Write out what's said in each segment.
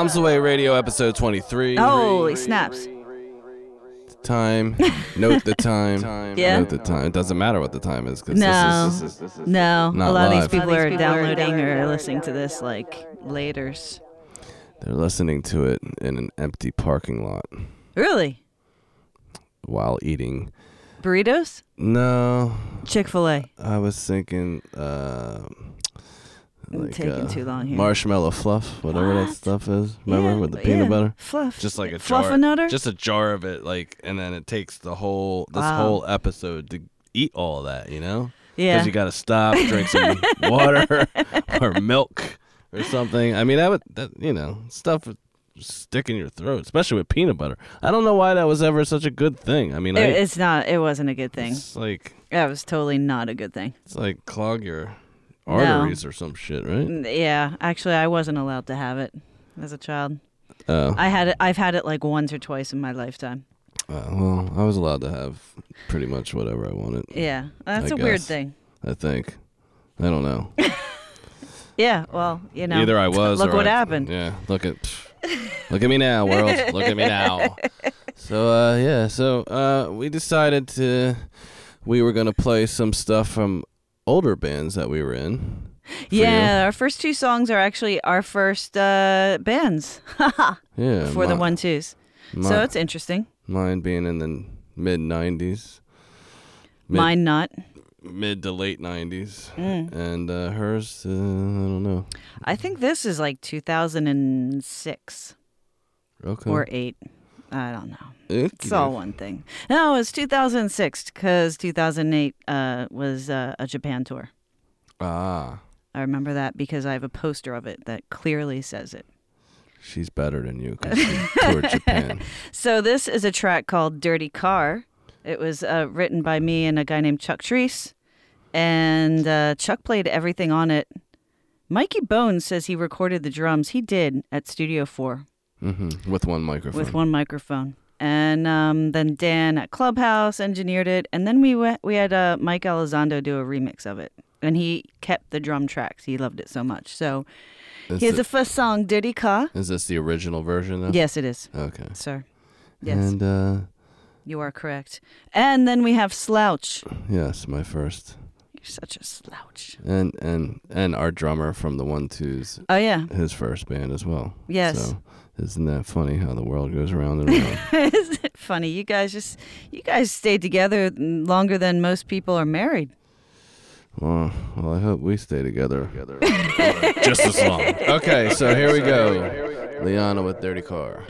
Bombz Away Radio, episode 23. Holy snaps. Time. Note the time. Yeah. Note the time. It doesn't matter what the time is. 'cause No. This is, this is, this is, No, Not a lot of these people are downloading or listening to this like laters. they're listening to it in an empty parking lot Really? while eating. Burritos? No, Chick fil A. I was thinking. Uh, I'm like, taking uh, too long here. Marshmallow fluff, whatever that stuff is. Remember Yeah, with the yeah. peanut butter? Fluff. Just like a jar. Fluffernutter? Just a jar of it, like, and then it takes the whole this Wow. whole episode to eat all of that. You know, yeah. because you got to stop, drink some water or milk or something. I mean, that would that you know stuff would stick in your throat, especially with peanut butter. I don't know why that was ever such a good thing. I mean, I, It- it's not. It wasn't a good thing. it's like That was totally not a good thing. it's like clog your No. Arteries or some shit, right? Yeah, actually, I wasn't allowed to have it as a child. Oh, I had it. I've had it like once or twice in my lifetime. uh, well, I was allowed to have pretty much whatever I wanted. Yeah, that's I a weird thing. I think. I don't know. Yeah, well, you know. Either I was. Look what I- happened. Yeah. Look at. look at me now, world. Look at me now. So uh, yeah. So uh, we decided to. We were gonna play some stuff from older bands that we were in. for you. Yeah, our first two songs are actually our first uh, bands Yeah. for the one twos. So it's interesting. mine being in the mid '90s. Mid, Mine not. mid to late '90s, Mm. and uh, hers. Uh, I don't know. I think this is like 2006 Okay. or 8. I don't know. It's all one thing. No, it's 2006 because 2008 uh, was uh, a Japan tour. Ah, I remember that because I have a poster of it that clearly says it. she's better than you because she toured Japan. So this is a track called "Dirty Car." It was uh, written by me and a guy named Chuck Treese, and uh, Chuck played everything on it. Mikey Bones says he recorded the drums. He did at Studio Four mm-hmm. With one microphone. with one microphone, and um, then Dan at Clubhouse engineered it, and then we went, we had uh, Mike Elizondo do a remix of it, and he kept the drum tracks. He loved it so much. So Is, here's it- the first song, "Dirty Car." is this the original version though? Yes, it is, Okay. sir. Yes. And uh, You are correct. And then we have Slouch. yes, my first. You're such a slouch. And and and our drummer from the One Twos, Oh yeah. his first band as well. Yes. So isn't that funny how the world goes around and around? Isn't it funny? You guys just you guys stayed together longer than most people are married. well, well, I hope we stay together. Just as long. Okay, so here we go. Leiana with Dirty Car.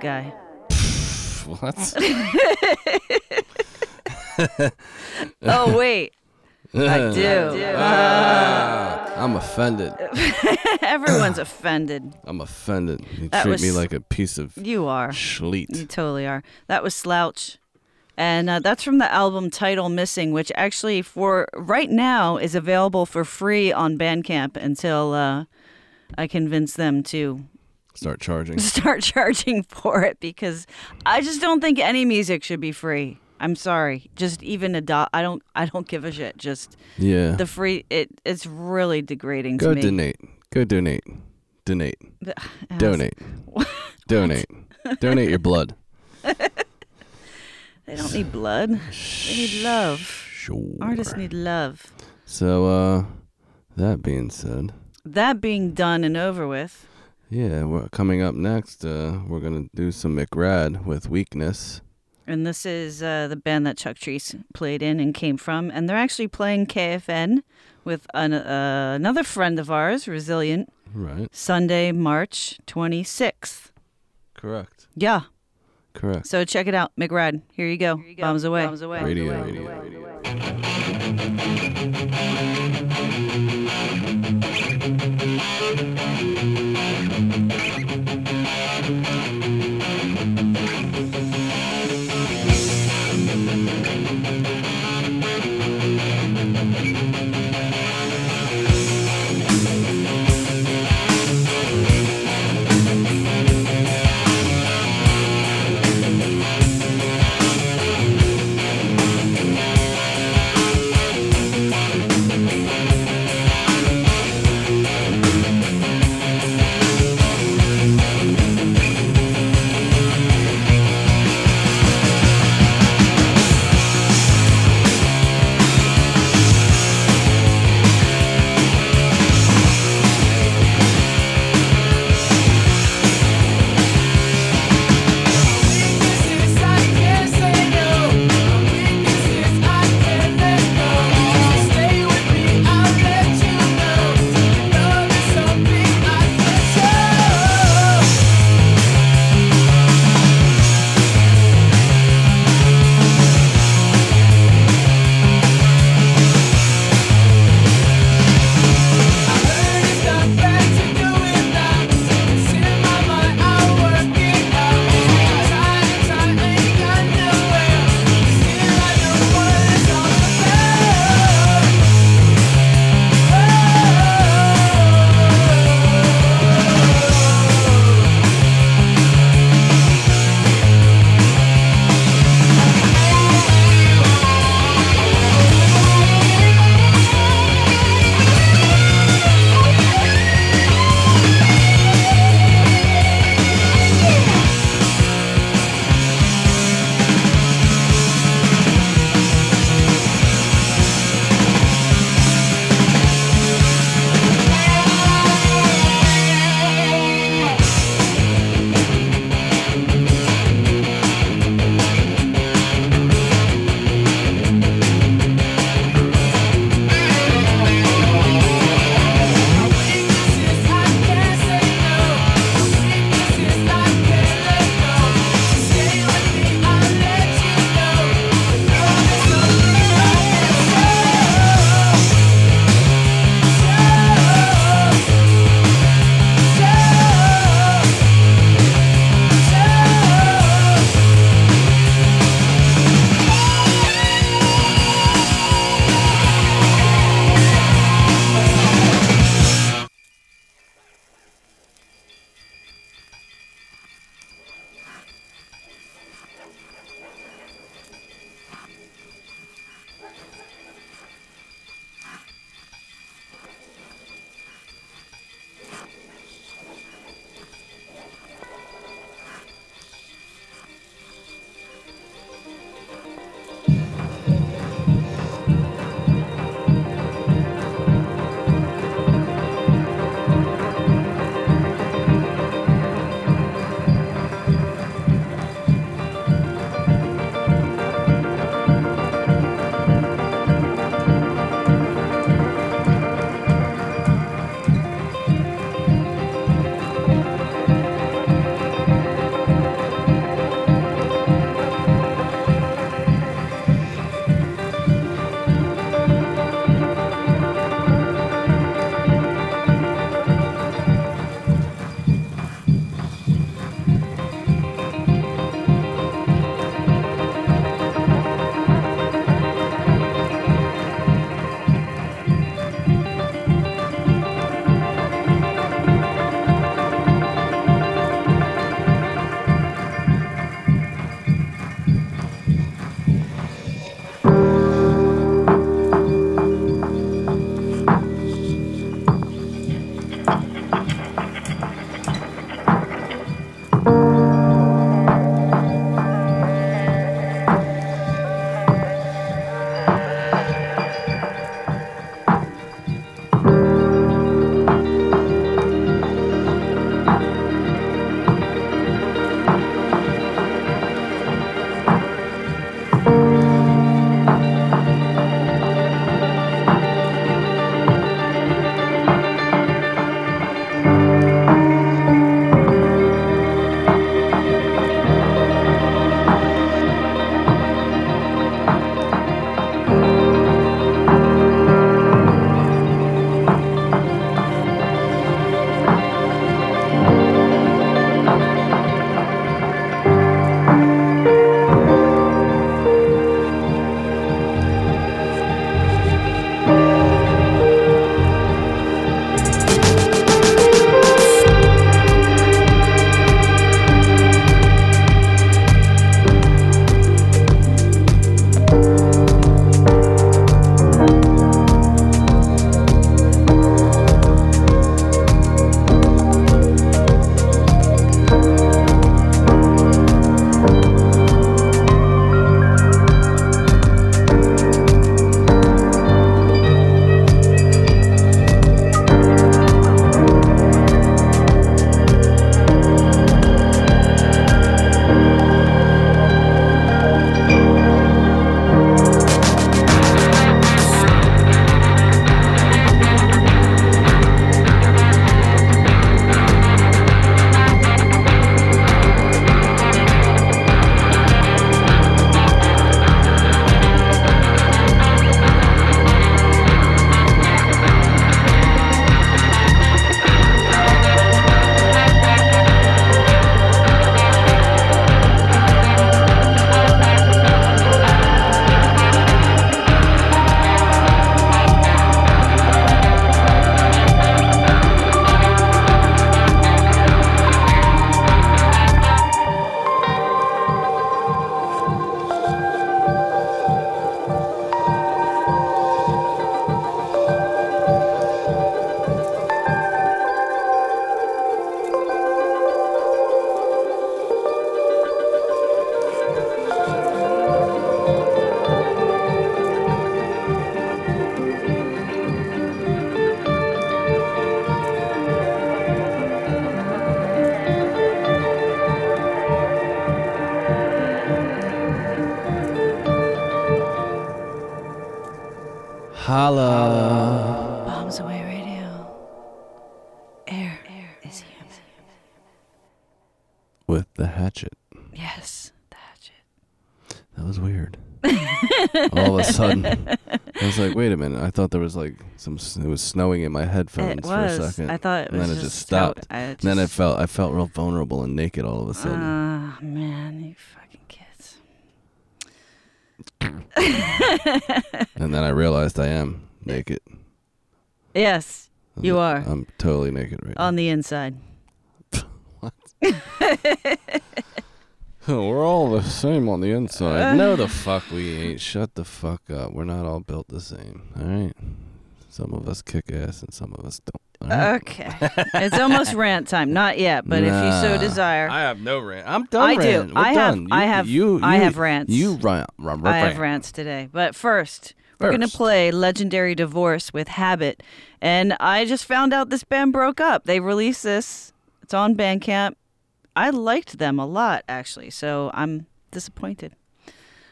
That guy. What? Oh wait, I do. Ah, I'm offended. Everyone's offended. I'm offended. You That treat me like a piece of You are. You totally are. That was Slouch. And uh, that's from the album title Missing, which actually, for right now, is available for free on Bandcamp until uh, I convince them to Start charging. start charging for it because I just don't think any music should be free. I'm sorry. Just even a dot. I don't. I don't give a shit. Just Yeah. the free. It. It's really degrading Go to me. donate. Go donate. Donate. Donate. Donate. Donate your blood. They don't need blood. They need love. Sure. Artists need love. So, uh, that being said, That being done and over with. Yeah, we're coming up next. Uh, we're gonna do some McRad with Weakness. And this is uh, the band that Chuck Treese played in and came from. And they're actually playing KFN with an, uh, another friend of ours, Resilient, Right. Sunday, March 26th. Correct. Yeah. Correct. So check it out. McRad. Here you go. Bombz away. Bombz away. Radio. radio. radio. Sudden, I was like, "Wait a minute!" I thought there was like some. It was snowing in my headphones It for a was. second. I thought it and was then it just just how- stopped. I and then I just- felt I felt real vulnerable and naked all of a sudden. Ah, man, you fucking kids. and then I realized I am naked. Yes, I'm- you are. I'm totally naked right on the inside. now. We're all the same on the inside. Uh. no, the fuck we ain't. Shut the fuck up. We're not all built the same. All right. Some of us kick ass and some of us don't. all right? Okay. it's almost rant time. Not yet, but if you so Nah. desire. I have no rant. I'm done. I do. ranting. We're I have- done. I have- You, I you- have rants. You rant. rant, I have rants today. But first, we're going to First. play Legendary Divorce with Habit. And I just found out this band broke up. They released this, it's on Bandcamp. I liked them a lot, actually. So I'm disappointed.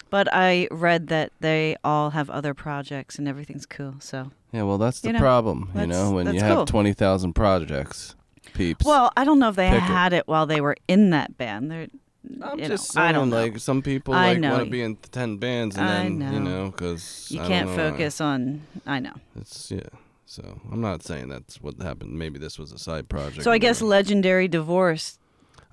But I read that they all have other projects and everything's cool. So, Yeah, well, that's the You know, problem. You know, when you have cool. twenty thousand projects, peeps. well, I don't know if they Pick it. had it while they were in that band. They're, I'm you just know, I don't know. like some people I like know want to be in ten bands, and I then you know. know, because you can't focus on. I know. It's yeah. So I'm not saying that's what happened. Maybe this was a side project. So I guess whatever. Legendary Divorce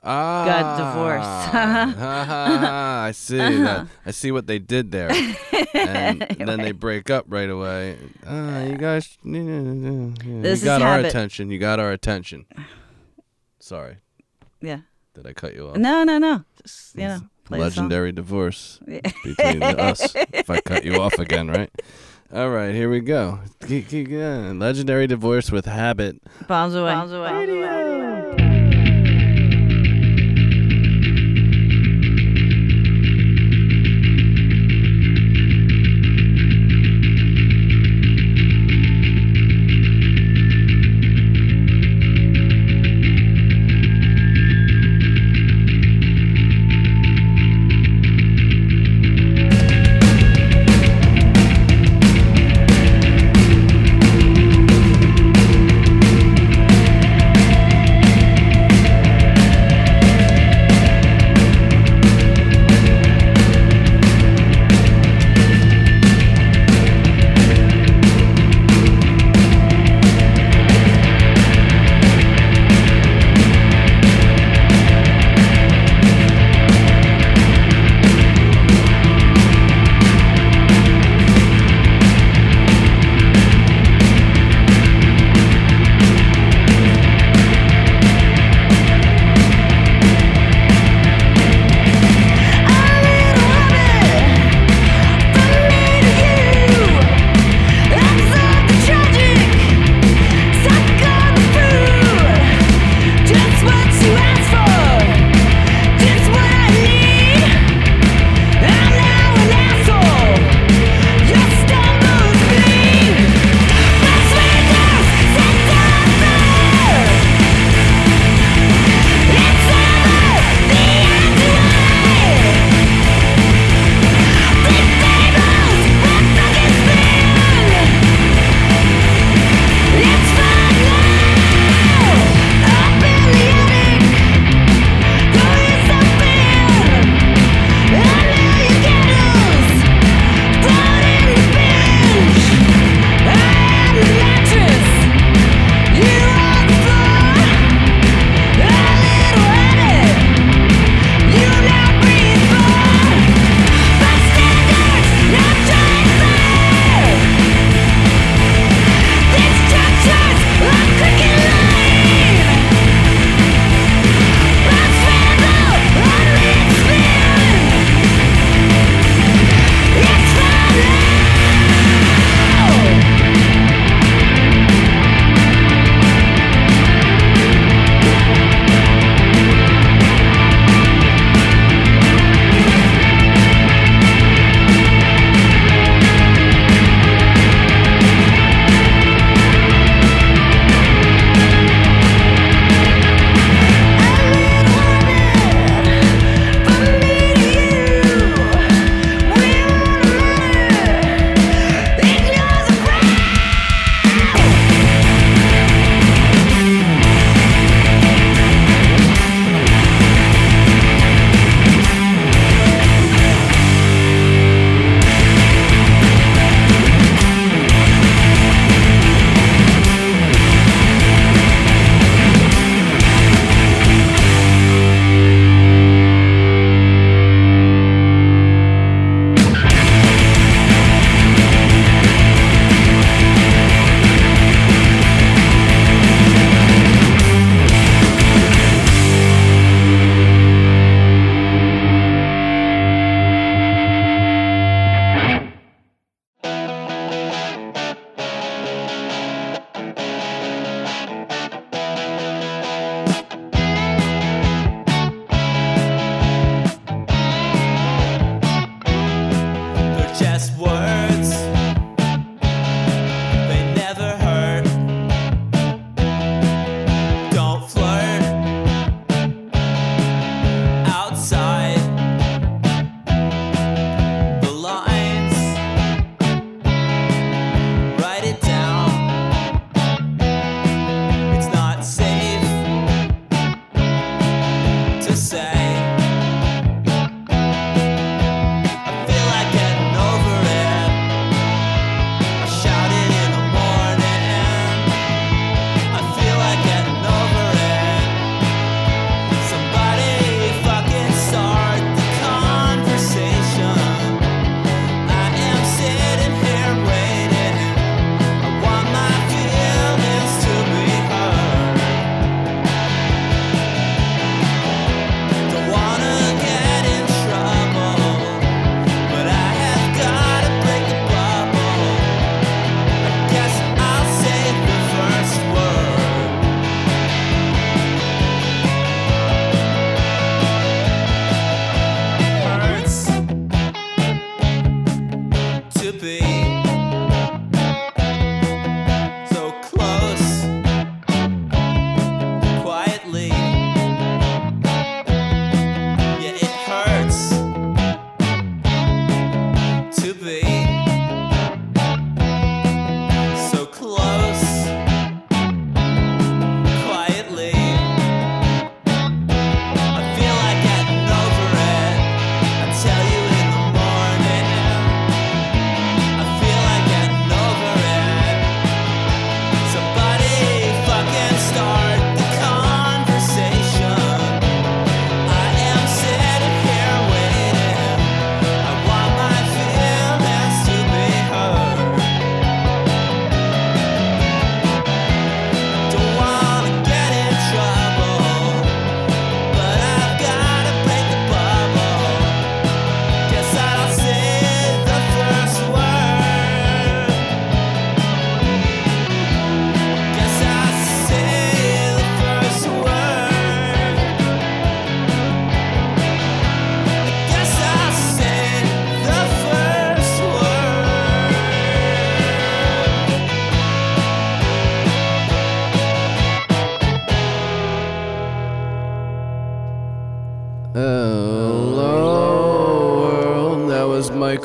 ah, got divorced. ha, ha, ha, I see that. I see what they did there, and then they break up right away. Ah, you guys, yeah, yeah, yeah. This you got is our habit. attention. You got our attention. Sorry, Yeah. did I cut you off? No, no, no. Just you know, play the song. Legendary divorce between us. If I cut you off again, right? All right, here we go. Keep, keep going. Legendary divorce with habit. Bombz away. Bombz away. Thank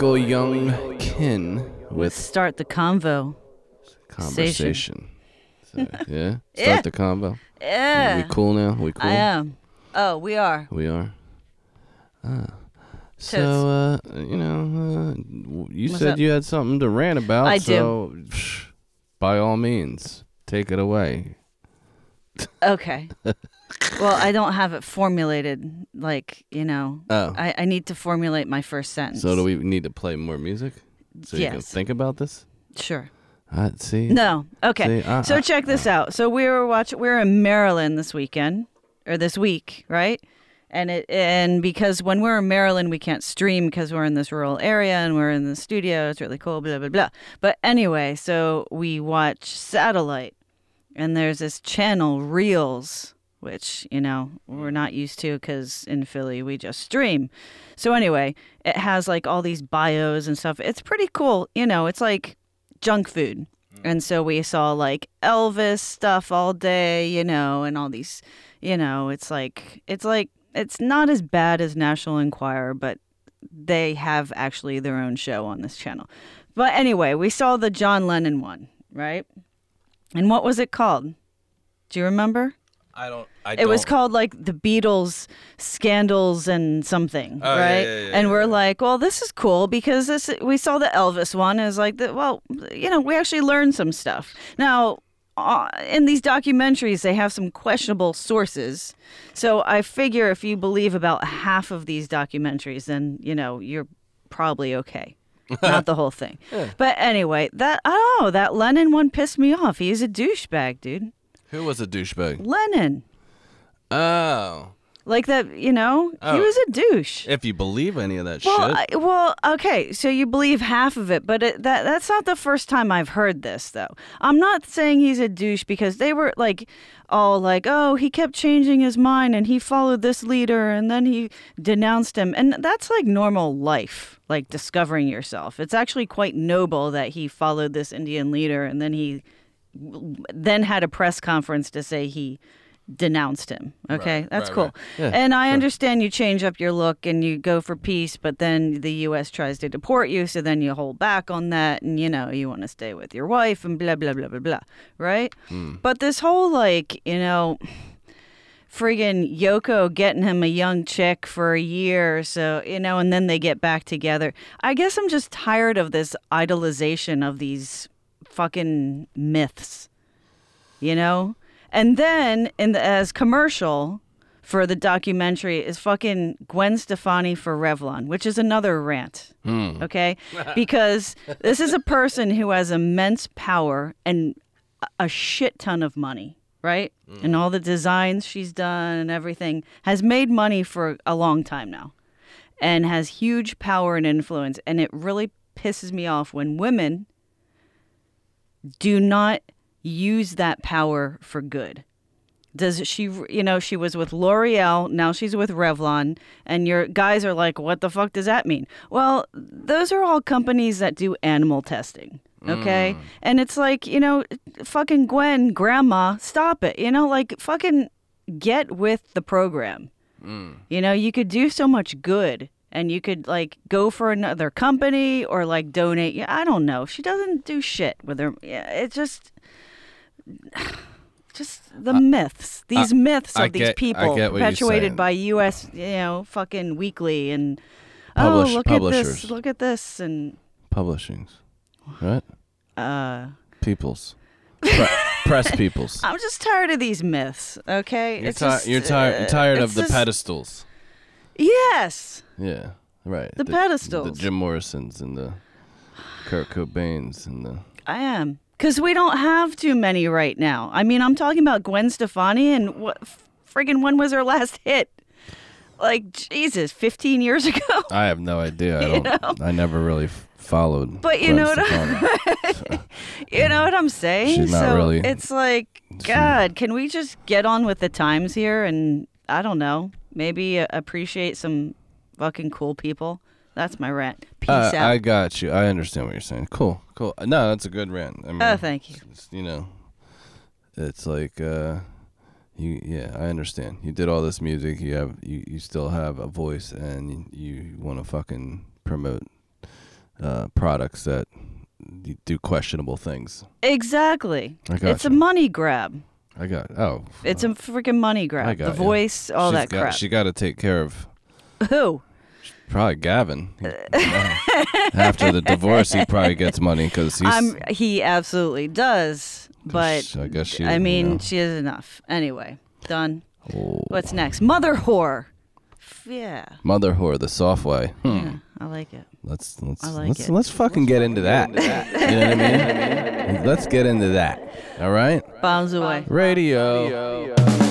Michael Youngkin with Start the convo. conversation. So, yeah, start Yeah. the convo. Yeah. We cool now? We cool? I am. Oh, we are. We are. Ah. So, uh, you know, uh, you What's said up? you had something to rant about. I do. so, psh, by all means, take it away. Okay. well, I don't have it formulated like, you know. Oh. I, I need to formulate my first sentence. So, do we need to play more music so you can Yes. think about this? Sure. Uh, see? No. Okay. See, I- so I- check this out. So we were watching. We were in Maryland this weekend or this week, right? And it and because when we're in Maryland, we can't stream because we're in this rural area and we're in the studio. It's really cool. Blah blah blah. But anyway, so we watch satellite, and there's this channel Reels, which you know we're not mm-hmm. used to because in Philly we just stream. So anyway, it has like all these bios and stuff. It's pretty cool. You know, it's like junk food. Mm-hmm. And so we saw like Elvis stuff all day, you know, and all these, you know, it's like it's like it's not as bad as National Enquirer, but they have actually their own show on this channel. But anyway, we saw the John Lennon one, right? And what was it called? Do you remember? I don't. I it was called like the Beatles scandals and something, Oh, right? yeah, yeah, and yeah, we're yeah. like, well, this is cool because this we saw the Elvis one is like the well, you know, we actually learned some stuff. Now, uh, in these documentaries, they have some questionable sources. So I figure if you believe about half of these documentaries, then you know you're probably okay. Not the whole thing. But anyway, that oh, that Lennon one pissed me off. He's a douchebag, dude. Who was a douchebag? Lennon. Oh. Like that, you know, he Oh. was a douche. If you believe any of that Well, shit. I, well, okay, so you believe half of it, but it, that that's not the first time I've heard this, though. I'm not saying he's a douche because they were like, all like, oh, he kept changing his mind and he followed this leader and then he denounced him, and that's like normal life, like discovering yourself. It's actually quite noble that he followed this Indian leader and then he then had a press conference to say he denounced him. Okay, Right, that's right, cool. right. Yeah, and I understand you change up your look and you go for peace, but then the U.S. tries to deport you, so then you hold back on that, and you know you want to stay with your wife and blah blah blah blah blah, right? Hmm. But this whole like you know. Friggin' Yoko getting him a young chick for a year, or so you know, and then they get back together. I guess I'm just tired of this idolization of these fucking myths you know? And then in the as commercial for the documentary is fucking Gwen Stefani for Revlon, which is another rant. Hmm. Okay? because this is a person who has immense power and a- shit ton of money, right? Hmm. And all the designs she's done and everything has made money for a long time now and has huge power and influence and it really pisses me off when women do not use that power for good. Does she, you know, she was with L'Oreal, now she's with Revlon, and your guys are like, what the fuck does that mean? Well, those are all companies that do animal testing, okay? Mm. And it's like, you know, fucking Gwen, grandma, stop it. You know, like fucking get with the program. Mm. You know, you could do so much good and you could like go for another company or like donate. Yeah, I don't know. She doesn't do shit with her. Yeah, it's just just the myths. These myths of I these get- people get what you're perpetuated by US, you know, fucking weekly and Publish- oh, look at this, look at this and Publishings. Right? uh Peoples. Pre- press peoples. I'm just tired of these myths, okay? You're, it's ti- just, you're, tired. uh, you're tired of it's the just- pedestals. Yes. Yeah. Right. The pedestals. The. Jim Morrisons and the Kurt Cobains and the. I am. Because we don't have too many right now. I mean, I'm talking about Gwen Stefani, and what friggin' when was her last hit? Like, Jesus, 15 years ago? I have no idea. I don't. I never really f- followed. But you Gwen know what I- you know what I'm saying? She's not so really- it's like, God, can we just get on with the times here and, I don't know, Maybe uh, appreciate some fucking cool people. That's my rant. Uh, Peace uh, out. I got you. I understand what you're saying. Cool, cool. No, that's a good rant. I oh, mean, oh, thank you. you know, it's like uh, you. Yeah, I understand. You did all this music. You have you. You still have a voice, and you, you want to fucking promote uh, products that do questionable things. Exactly. it's you. a money grab. I got oh. It's a freaking money grab. I got, the yeah. voice, all She's that got, crap. She got to take care of who? Probably Gavin. After the divorce, he probably gets money because he's. I'm, he absolutely does, but I guess she. I mean, you know. she is enough. Anyway, done. Oh. What's next? Mother whore. Yeah. Mother whore, the soft way. Hmm. Yeah. I like it. Let's let's like let's, it. let's fucking let's get, into into that. you know what I mean? let's get into that. All right. Bombz away. Radio. Radio.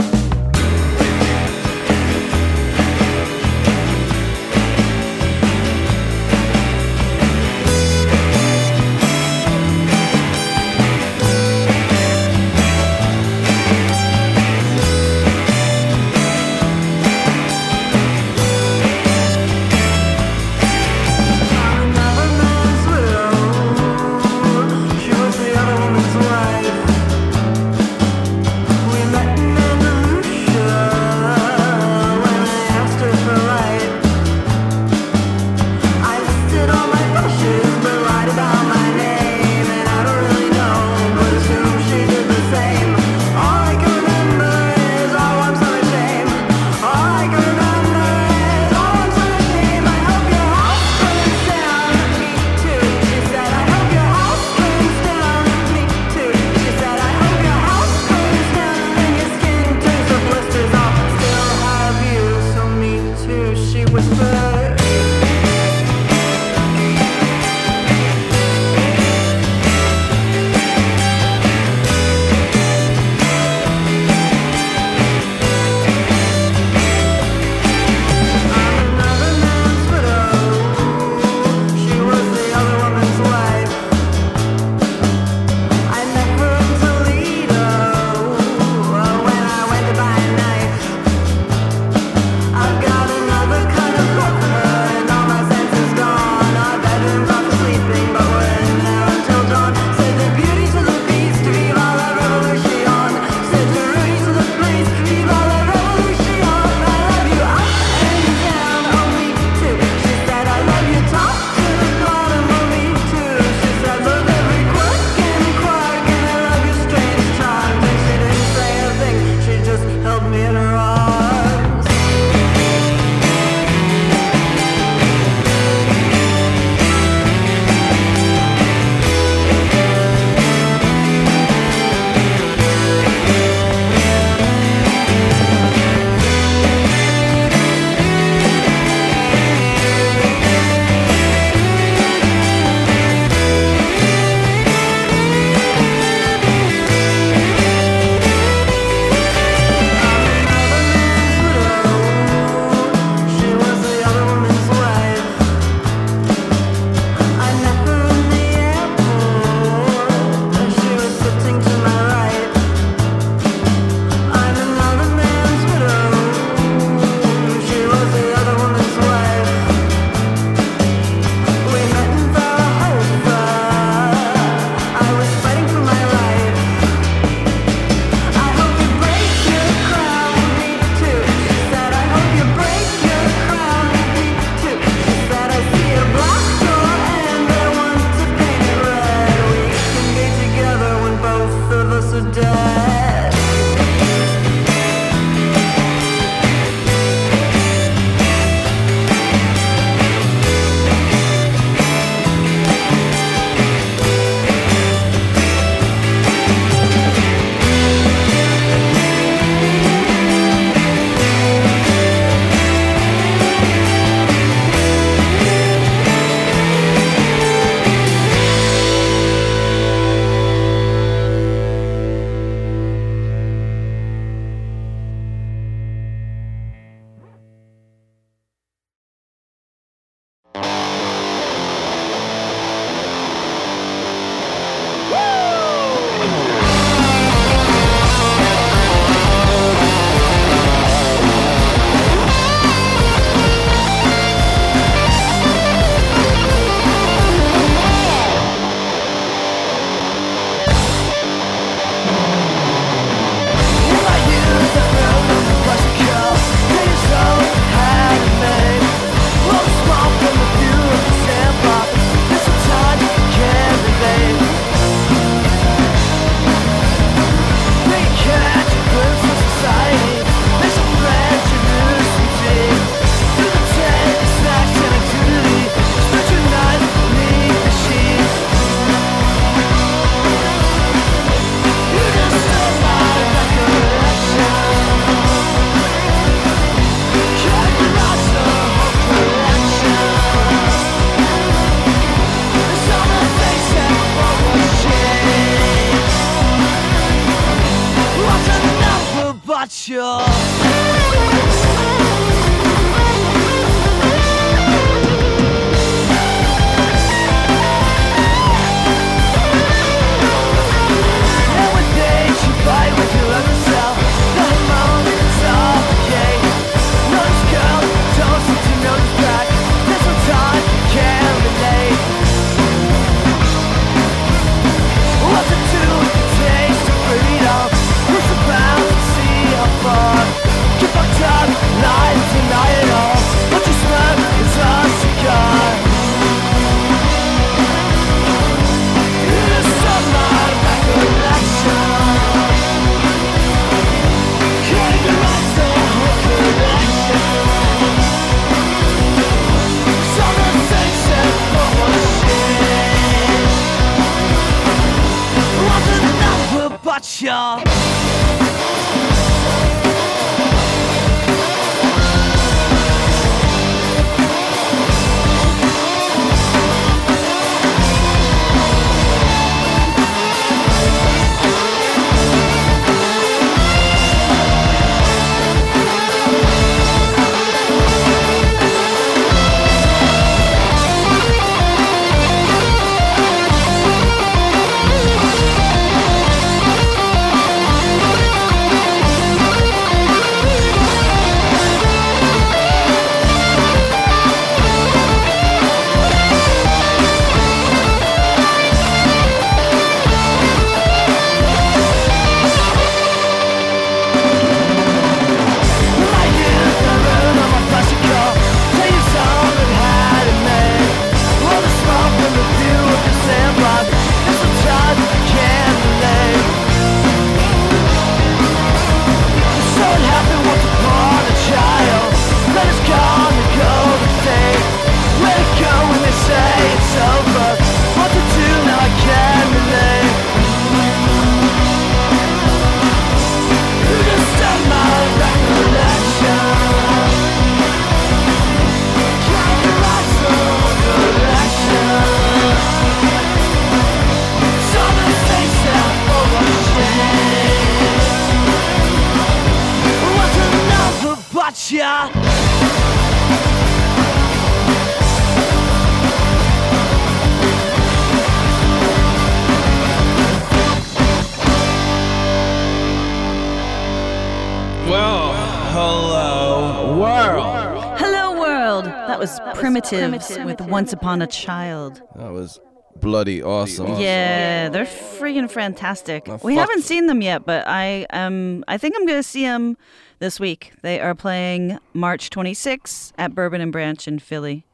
Was Primitives with Once Upon a Child. That was bloody awesome. Yeah, they're freaking fantastic. Oh, we haven't seen them yet, but I um I think I'm gonna see them this week. They are playing March 26th at Bourbon and Branch in Philly.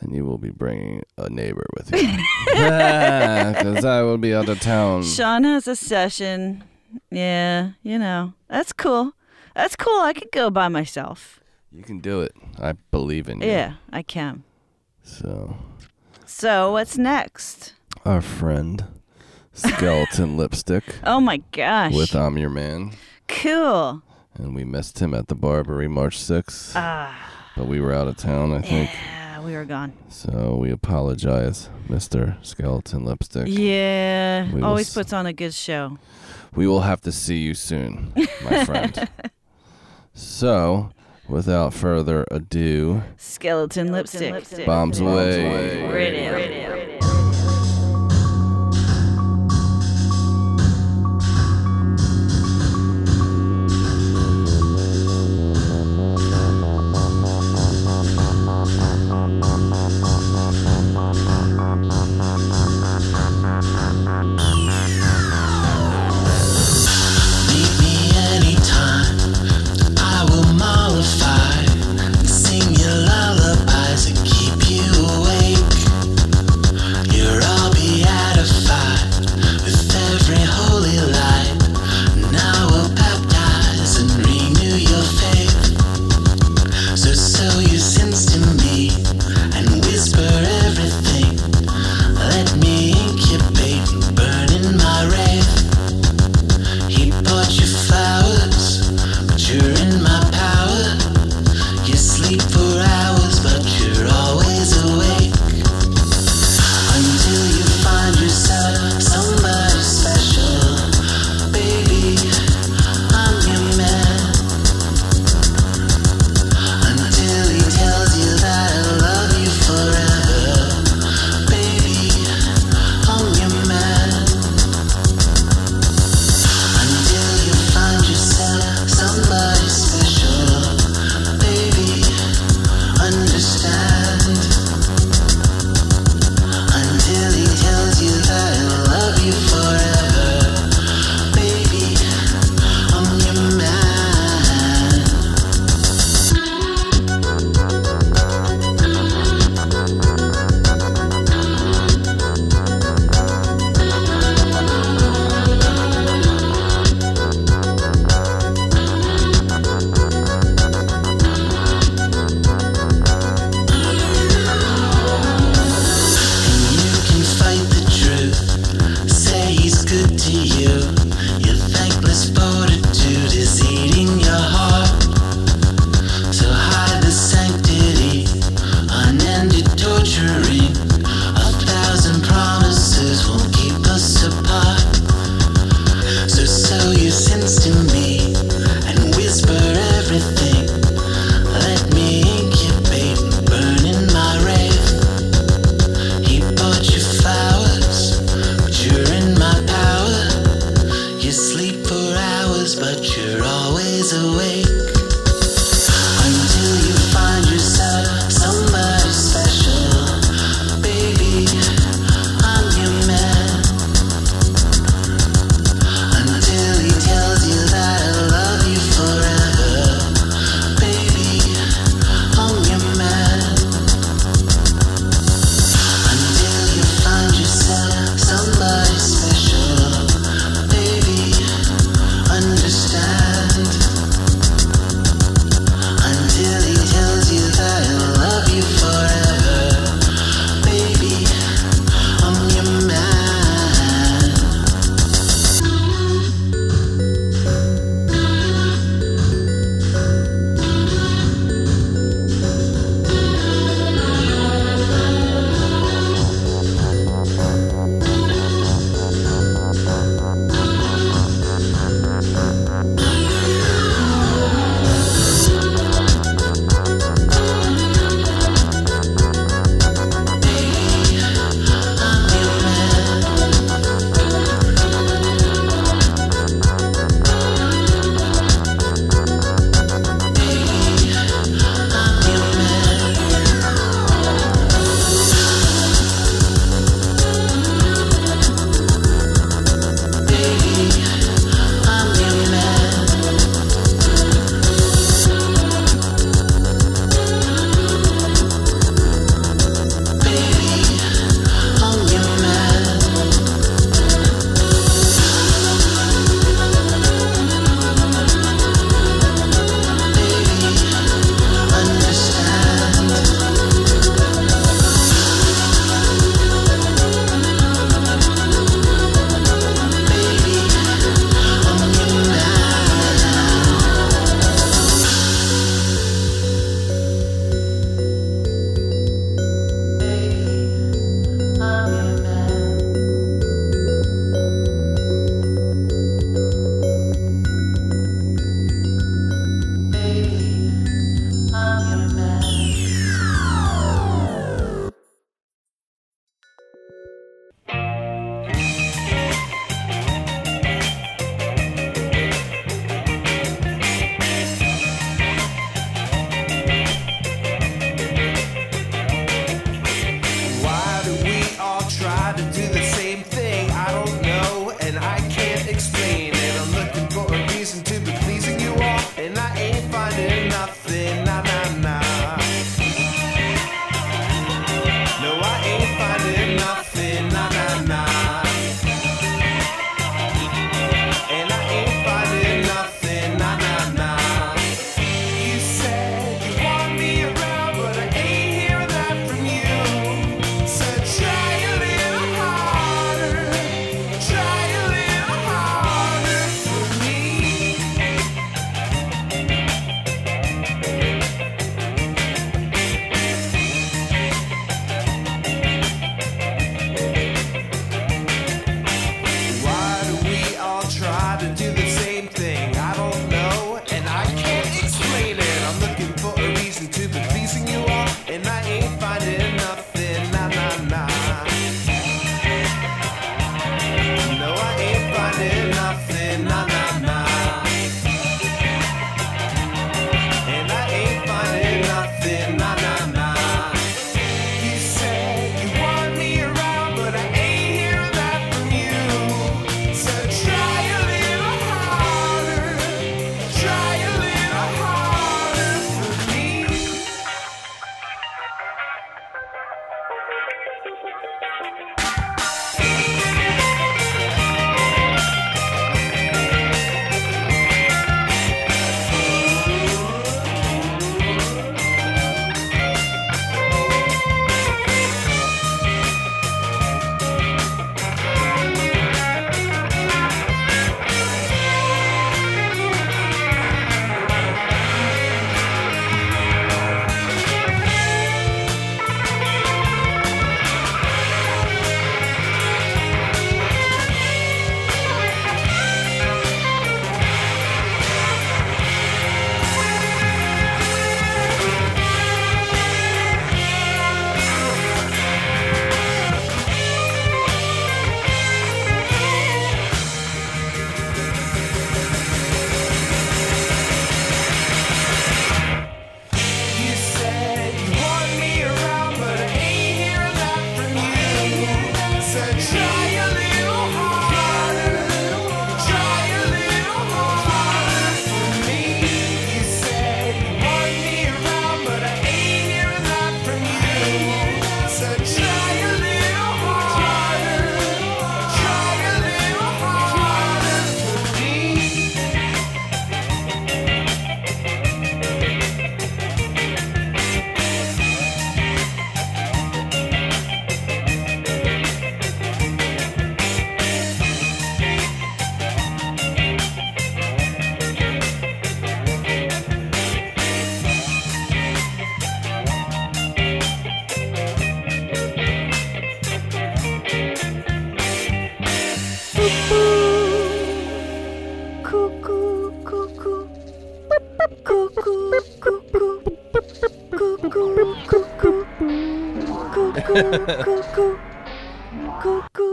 And you will be bringing a neighbor with you. Because I will be out of town. Sean has a session. Yeah, you know that's cool. That's cool. I could go by myself. You can do it. I believe in you. Yeah, I can. So, So what's next? our friend, Skeleton Lipstick, Oh my gosh. with I'm Your Man. cool. And we missed him at the Barbary March 6th. Ah, but we were out of town, I think. yeah, we were gone. So we apologize, Mr. Skeleton Lipstick. Yeah, We always s- puts on a good show. We will have to see you soon, my friend. so, without further ado, Skeleton lipstick. bombz away. Radio. Meet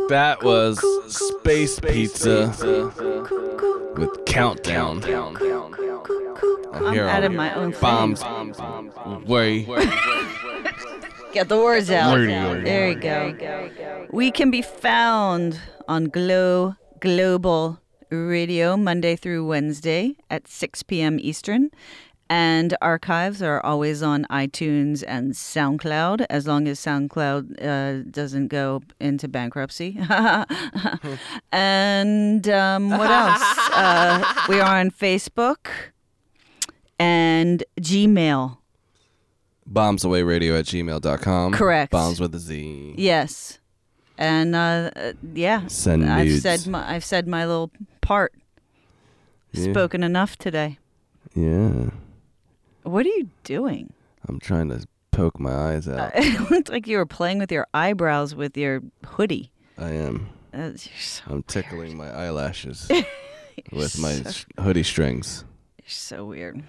That was Space Pizza with Countdown. I'm Here out of my own Bombs. Way. Get the words out. There you go. We can be found on Glo Global Radio Monday through Wednesday at 6 p.m. Eastern. And archives are always on iTunes and SoundCloud, as long as SoundCloud uh, doesn't go into bankruptcy. and um, what else? uh, we are on Facebook and Gmail. Bombzawayradio at gmail.com. Correct. Bombs with a Z. Yes, and uh, uh, yeah, Send I've nudes. said my I've said my little part. Yeah. Spoken enough today. Yeah. What are you doing? I'm trying to poke my eyes out. it looked like you were playing with your eyebrows with your hoodie. I am. Uh, you're so, I'm tickling my eyelashes with my sh- hoodie strings. you're so weird.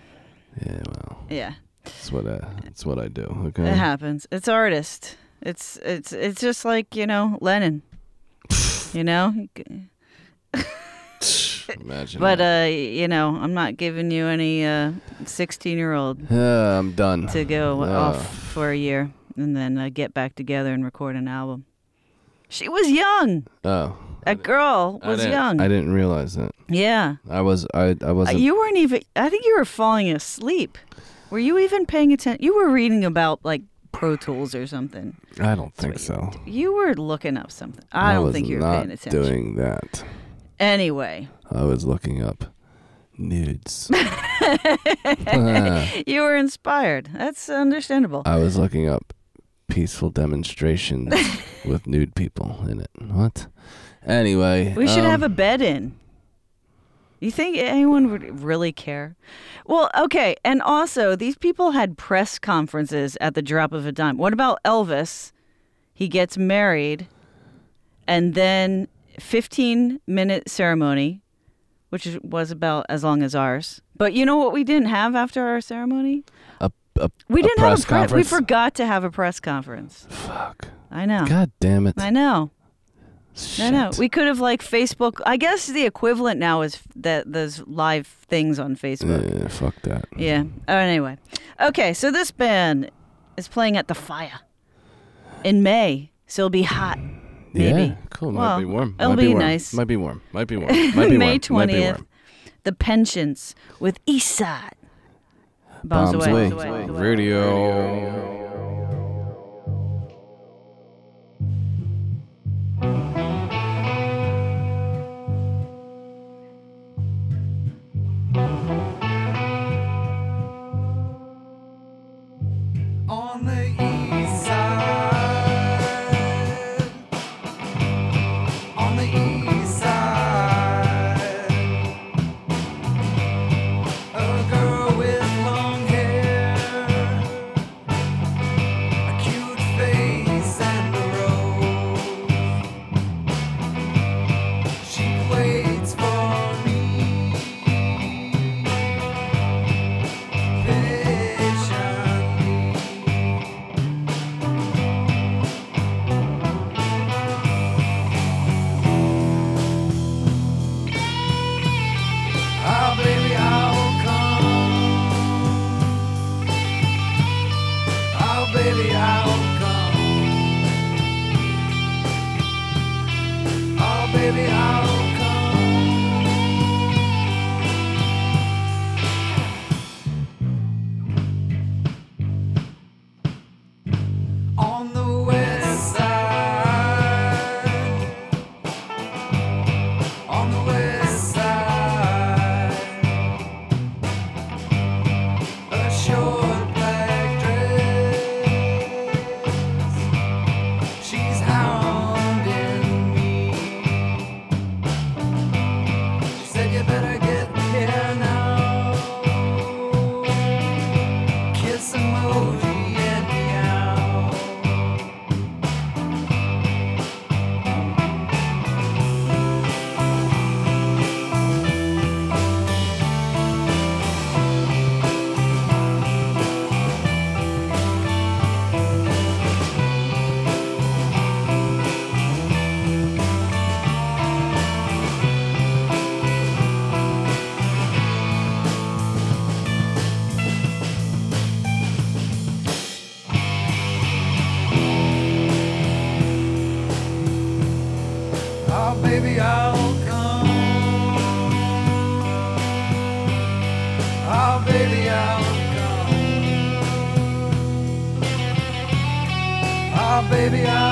Yeah, well, Yeah, that's what I, that's what I do. Okay. It happens. It's artist. It's it's it's just like you know Lennon. you know, Imagine. but uh, you know, I'm not giving you any uh 16 year old Yeah, I'm done. to go Uh, off for a year and then uh, get back together and record an album. She was young. Oh, That girl was didn't- young. I didn't realize that. yeah. I was. I. I Uh, wasn't. you weren't even, I think you were falling asleep. Were you even paying attention? You were reading about like Pro Tools or something. I don't think what you so. You were looking up something. I, don't was think you were not paying attention. doing that. Anyway, I was looking up nudes. you were inspired. That's understandable. I was looking up peaceful demonstrations with nude people in it. What? Anyway, We should um, have a bed in. You think anyone would really care? Well, okay. And also, these people had press conferences at the drop of a dime. What about Elvis? He gets married, and then 15 minute ceremony, which was about as long as ours. But you know what we didn't have after our ceremony? a, a, We didn't press have a press. We forgot to have a press conference. Fuck. I know. God damn it. I know. Shit. I know. We could have like Facebook. I guess the equivalent now is that those live things on Facebook. Yeah, fuck that. Yeah. Oh, anyway. Okay, so this band is playing at the Fire in May, so it'll be hot. Maybe. Yeah, cool. Might Well, be warm. it'll be, be warm. nice. Might be warm. Might be warm. Might be warm. May Might be warm. twentieth. The Penchants with Eastside. Bombs, Bombz away. away. Radio. On baby, I'll come. Oh, baby, I'll come. Oh, baby, I'll.